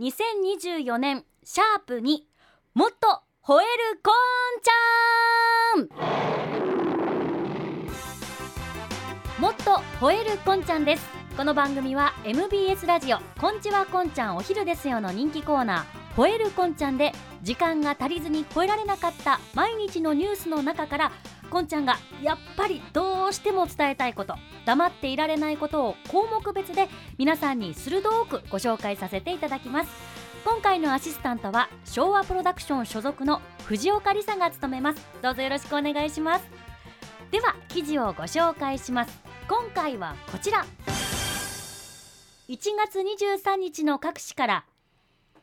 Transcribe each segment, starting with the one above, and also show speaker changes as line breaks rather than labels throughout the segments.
2024年シャープにもっと吠えるこんちゃん。もっと吠えるこんちゃんです。この番組は MBS ラジオこんちはこんちゃんお昼ですよの人気コーナー。吠えるこんちゃんで時間が足りずに吠えられなかった毎日のニュースの中からこんちゃんがやっぱりどうしても伝えたいこと黙っていられないことを項目別で皆さんに鋭くご紹介させていただきます。今回のアシスタントは昭和プロダクション所属の藤岡里沙が務めます。どうぞよろしくお願いします。では記事をご紹介します。今回はこちら。1月23日の各紙から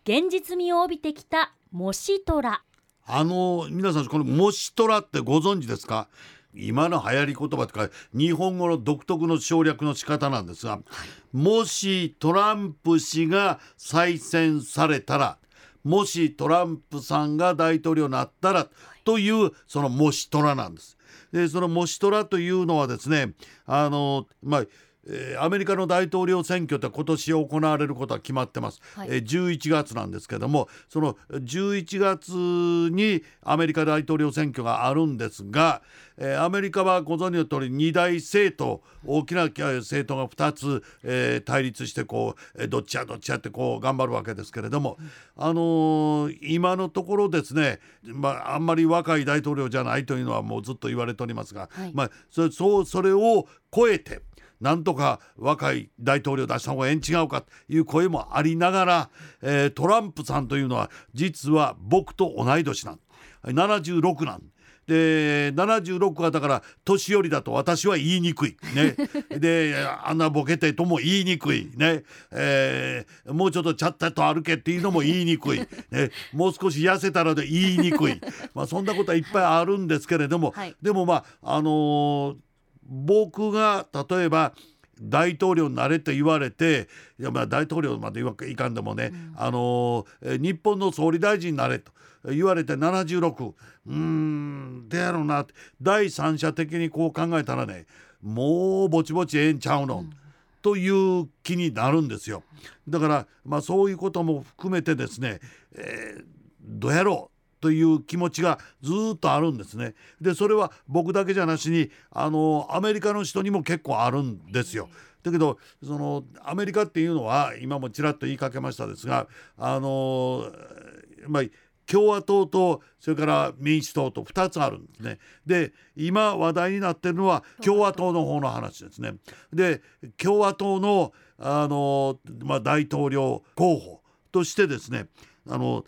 現実味を帯びてきた模試虎。
あの皆さんこの「もしトラ」ってご存知ですか？今の流行り言葉とか日本語の独特の省略の仕方なんですが、もしトランプ氏が再選されたらもしトランプさんが大統領になったらというそのもしトラなんです。でそのもしトラというのはですねあのまあえー、アメリカの大統領選挙って今年行われることは決まってます、はい、えー、11月なんですけどもその11月にアメリカ大統領選挙があるんですが、えー、アメリカはご存知の通り二大政党大きな政党が2つ、えー、対立してこう、えー、どっちやどっちやってこう頑張るわけですけれども、うん、あのー、今のところですね、まあ、あんまり若い大統領じゃないというのはもうずっと言われておりますが、はい、まあ、そそうそれを超えてなんとか若い大統領出した方がええん違うかという声もありながら、えー、トランプさんというのは実は僕と同い年なん。76なん。で76はだから年寄りだと私は言いにくい。ね。であんなボケてとも言いにくい。ね、えー、もうちょっとちゃったと歩けっていうのも言いにくい、ね、もう少し痩せたらで言いにくい、まあ、そんなことはいっぱいあるんですけれども、はい、でもまああのー僕が例えば大統領になれと言われていやまあ大統領までいかんでもね、うん、あの日本の総理大臣になれと言われて76うーんでやろうな。って第三者的にこう考えたらねもうぼちぼちええんちゃうの、うん、という気になるんですよ。だからまあそういうことも含めてですね、えー、どうやろうという気持ちがずっとあるんですね。でそれは僕だけじゃなしにあのアメリカの人にも結構あるんですよ。だけどそのアメリカっていうのは今もちらっと言いかけましたですがあのまあ共和党とそれから民主党と2つあるんですね。で今話題になってるのは共和党の方の話ですね。で共和党のあの、まあ、大統領候補としてですねあの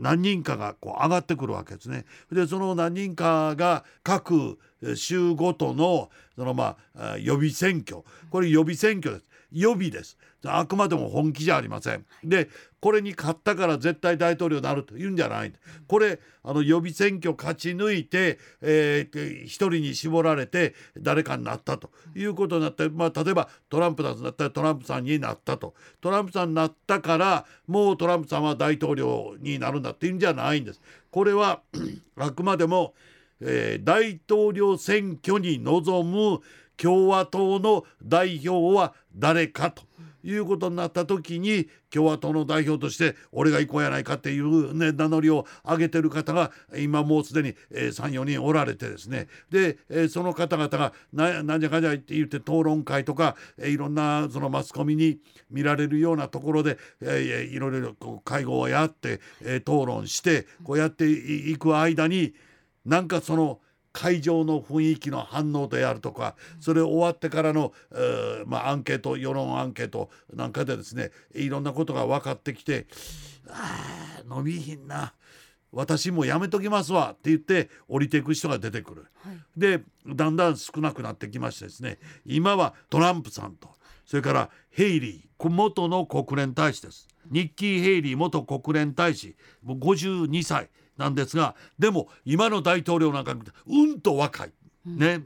何人かがこう上がってくるわけですね。でその何人かが各州ごとのそのまあ予備選挙これ予備選挙です。予備です。あくまでも本気じゃありません。でこれに勝ったから絶対大統領になるというんじゃない。これあの予備選挙勝ち抜いて、えー、一人に絞られて誰かになったということになって、まあ、例えばトランプだったらトランプさんになったと。トランプさんになったからもうトランプさんは大統領になるんだっていうんじゃないんです。これは あくまでも、えー、大統領選挙に臨む共和党の代表は誰かということになった時に共和党の代表として俺が行こうやないかっていう、ね、名乗りを上げてる方が今もうすでに、34人おられてですね。で、その方々が何じゃかんじゃって言って討論会とか、いろんなそのマスコミに見られるようなところで、いろいろ会合をやって、討論してこうやっていく間になんかその会場の雰囲気の反応であるとかそれ終わってからの、えー、まあ、アンケート世論アンケートなんかでですねいろんなことが分かってきて「あ伸びひんな私もやめときますわ」って言って降りていく人が出てくる。はい、でだんだん少なくなってきましてですね今はトランプさんとそれからヘイリー元の国連大使です。ニッキー・ヘイリー元国連大使もう52歳なんですがでも今の大統領なんかうんと若い。ね、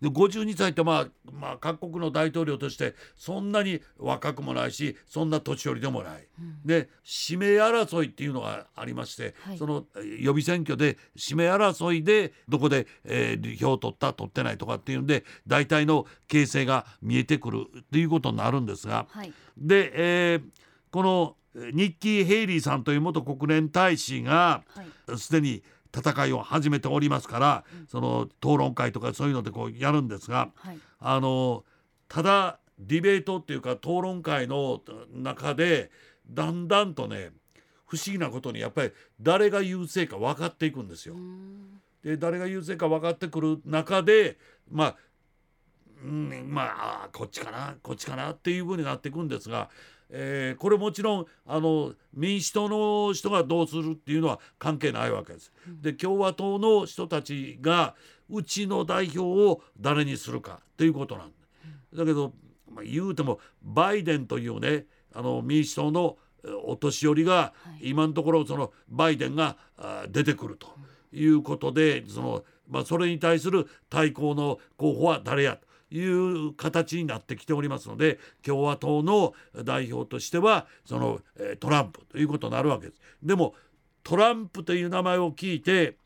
で52歳ってまあ、まあ、各国の大統領としてそんなに若くもないしそんな年寄りでもない。うん、で指名争いっていうのがありまして、はい、その予備選挙で指名争いでどこで、えー、票を取った取ってないとかっていうんで大体の形勢が見えてくるっていうことになるんですが、はい、で、えー、このニッキー・ヘイリーさんという元国連大使が
はい。
すでに戦いを始めておりますから、
うん。
その討論会とかそういうのでこうやるんですが
はい。
あのただディベートっていうか討論会の中でだんだんとね不思議なことにやっぱり誰が優勢か分かっていくんですよ。
う。ん。
で誰が優勢か分かってくる中でまあ、うん、まあこっちかなこっちかなっていうふうになっていくんですが、えーこれもちろんあの民主党の人がどうするっていうのは関係ないわけです。で共和党の人たちがうちの代表を誰にするかということなんだ。だけど、まあ、言うてもバイデンというねあの民主党のえーお年寄りが
はい。
今のところそのバイデンが出てくるということでその、まあ、それに対する対抗の候補は誰やという形になってきておりますので共和党の代表としてはその、えートランプということになるわけです。でもトランプという名前を聞いて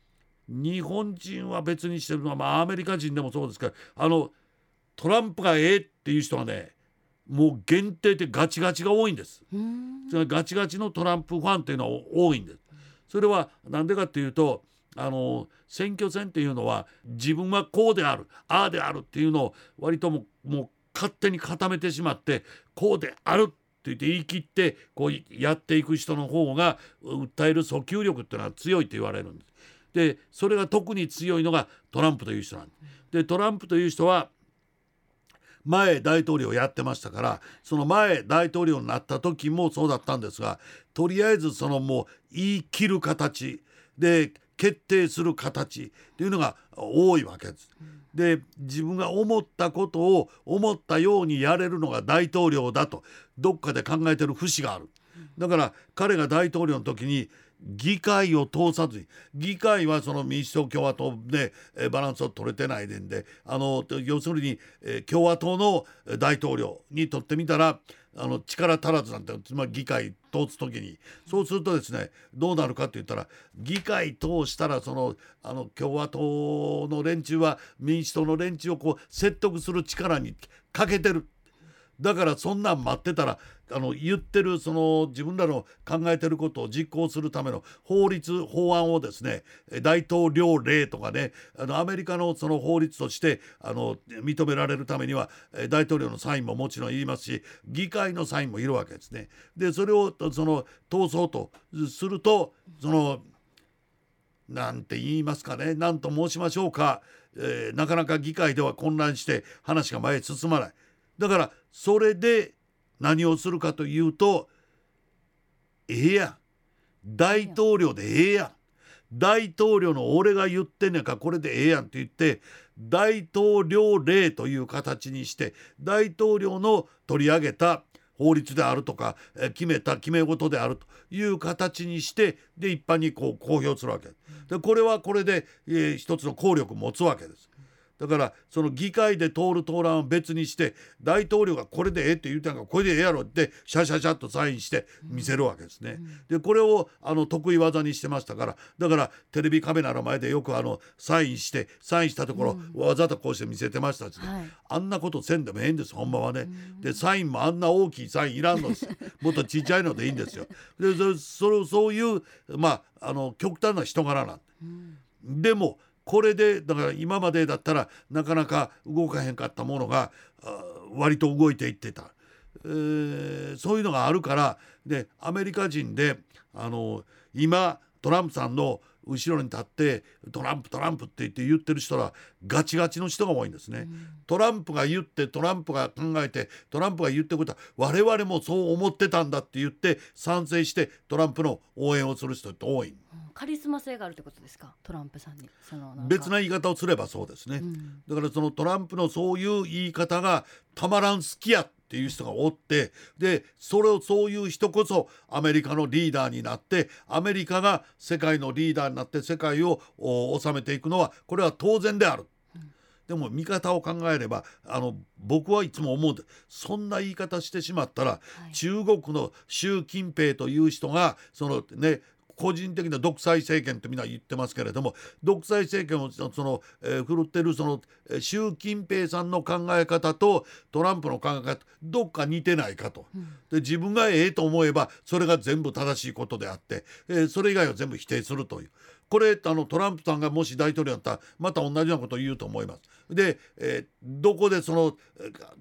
日本人は別にしてるのは、まあ、アメリカ人でもそうですけどあのトランプがええっていう人はねもう限定でガチガチが多いんです。ガチガチのトランプファンっていうのは多いんです。それは何でかっていうとあの選挙戦っていうのは自分はこうであるああであるっていうのを割とももう勝手に固めてしまってこうであるって言って言い切ってこうやっていく人の方が訴える訴求力っていうのは強いと言われるんです。でそれが特に強いのがトランプという人なんです。でトランプという人は前大統領やってましたからその前大統領になった時もそうだったんですがとりあえずそのもう言い切る形で決定する形っていうのが多いわけです。で自分が思ったことを思ったようにやれるのが大統領だとどっかで考えてる節がある。だから彼が大統領の時に議会を通さずに議会はその民主党共和党でえバランスを取れてないでんであの要するに、え共和党の大統領にとってみたらあの力足らずなんてつまり議会通す時にそうするとですねどうなるかって言ったら議会通したらそのあの共和党の連中は民主党の連中をこう説得する力に欠けてる。だからそんなん待ってたらあの言ってるその自分らの考えてることを実行するための法律法案をですね大統領令とかねあのアメリカのその法律としてあの認められるためには大統領のサインももちろん言いますし議会のサインもいるわけですね。でそれをその通そうとするとそのなんて言いますかね何と申しましょうか、えーなかなか議会では混乱して話が前へ進まないだからそれで何をするかというとええやん。大統領でええやん。大統領の俺が言ってんねんかこれでええやんって言って大統領令という形にして大統領の取り上げた法律であるとか決めた決め事であるという形にしてで一般にこう公表するわけ。でこれはこれで、えー一つの効力を持つわけです。だからその議会で通る通らんを別にして大統領がこれでええって言うたんからこれでええやろってシャシャシャっとサインして見せるわけですね。でこれをあの得意技にしてましたからだからテレビカメラの前でよくあのサインしてサインしたところ、わざとこうして見せてましたしね、
はい。
あんなことせんでもええんですほんまはね。でサインもあんな大きいサインいらんのです。もっとちっちゃいのでいいんですよ。でそそそういうまああの極端な人柄なん。でもこれでだから今までだったらなかなか動かへんかったものがあ割と動いていってた、えーそういうのがあるからでアメリカ人であの今トランプさんの後ろに立ってトランプトランプって言って言ってる人はガチガチの人が多いんですね。トランプが言ってトランプが考えてトランプが言ってることは我々もそう思ってたんだって言って賛成してトランプの応援をする人って多い。
うんカリスマ性があるってことですか？トランプさんに。その
別な言い方をすればそうですね。
うん。
だからそのトランプのそういう言い方がたまらん好きやっていう人がおってでそれをそういう人こそアメリカのリーダーになってアメリカが世界のリーダーになって世界をお治めていくのはこれは当然である。でも見方を考えればあの僕はいつも思うんでそんな言い方してしまったら、
い。
中国の習近平という人がそのね個人的な独裁政権ってみんな言ってますけれども独裁政権をその、えー、振るってるその習近平さんの考え方とトランプの考え方どっか似てないかと。で自分がええと思えばそれが全部正しいことであって、えー、それ以外は全部否定するという。これあのトランプさんがもし大統領だったらまた同じようなことを言うと思います。で、えー、どこでその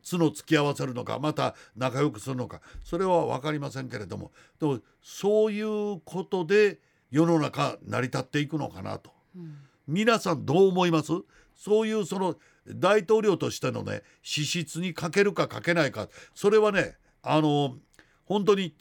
角突き合わせるのかまた仲良くするのかそれは分かりませんけれどもでもそういうことで世の中成り立っていくのかなと、うん、皆さんどう思います？そういうその大統領としてのね資質に欠けるか欠けないかそれはねあの本当に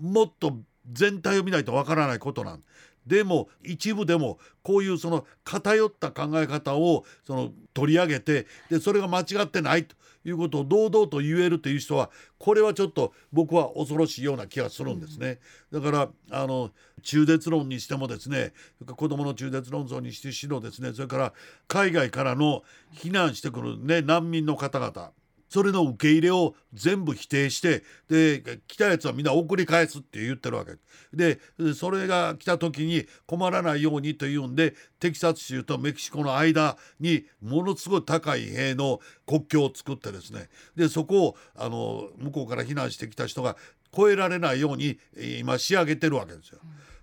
もっと全体を見ないとわからないことなんでも一部でもこういうその偏った考え方をその取り上げてでそれが間違ってないということを堂々と言えるという人はこれはちょっと僕は恐ろしいような気がするんですね。だからあの中絶論にしてもですね子どもの中絶論争にしてしろですねそれから海外からの避難してくる、ね、難民の方々それの受け入れを全部否定してで来たやつはみんな送り返すって言ってるわけでそれが来た時に困らないようにというんでテキサス州とメキシコの間にものすごい高い塀の国境を作ってですねでそこをあの向こうから避難してきた人が越えられないように今仕上げてるわけですよ。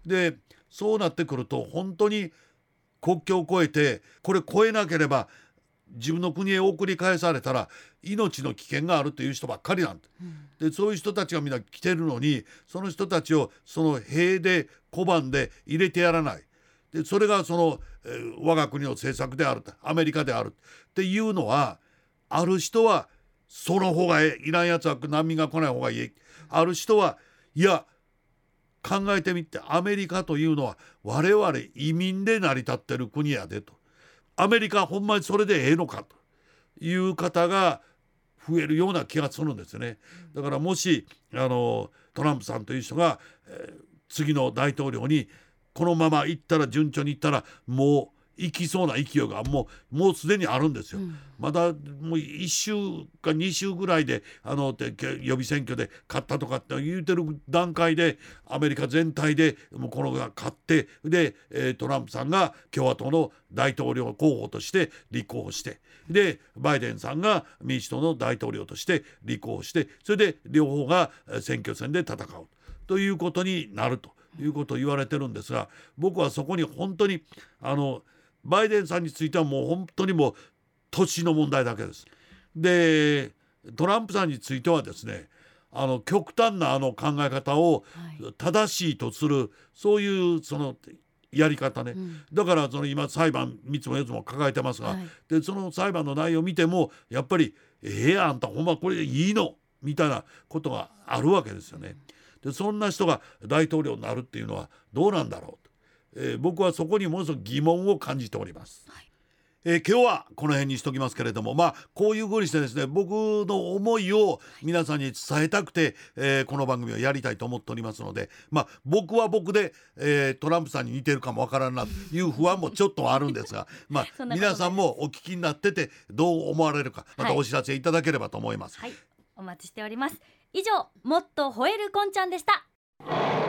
でそうなってくると本当に国境を越えてこれ越えなければ自分の国へ送り返されたら命の危険があるという人ばっかりなんで,、でそういう人たちがみんな来てるのにその人たちをその塀で拒んで入れてやらない。でそれがその、えー、我が国の政策であるアメリカであるっていうのはある人はその方がいらんやつは難民が来ない方がいい。ある人はいや考えてみてアメリカというのは我々移民で成り立ってる国やでとアメリカほんまにそれでええのかという方が増えるような気がするんですね。だからもしあのトランプさんという人が、えー、次の大統領にこのまま行ったら順調に行ったらもう行きそうな勢いがもうもうすでにあるんですよ。うん、まだもう1週か2週ぐらいであの予備選挙で勝ったとかって言うてる段階でアメリカ全体でもうこのが勝ってで、えトランプさんが共和党の大統領候補として立候補してでバイデンさんが民主党の大統領として立候補してそれで両方が選挙戦で戦うということになるということを言われてるんですが僕はそこに本当にあのバイデンさんについてはもう本当にもう年の問題だけです。でトランプさんについてはですねあの極端なあの考え方を正しいとする、はい、そういうそのやり方ね、うん、だからその今裁判3つも4つも抱えてますが、はい、でその裁判の内容を見てもやっぱり「ええー、あんたほんまこれでいいの?」みたいなことがあるわけですよね。でそんな人が大統領になるっていうのはどうなんだろう？えー、僕はそこにものすごく疑問を感じております。はい。えー、今日はこの辺にしときますけれどもまあこういうふうにしてですね僕の思いを皆さんに伝えたくて、えー、この番組をやりたいと思っておりますのでまあ僕は僕で、えー、トランプさんに似てるかもわからんなという不安もちょっとあるんですが まあ皆さんもお聞きになっててどう思われるかまたお知らせいただければと思います。
はい、はい、お待ちしております。以上もっと吠えるこんちゃんでした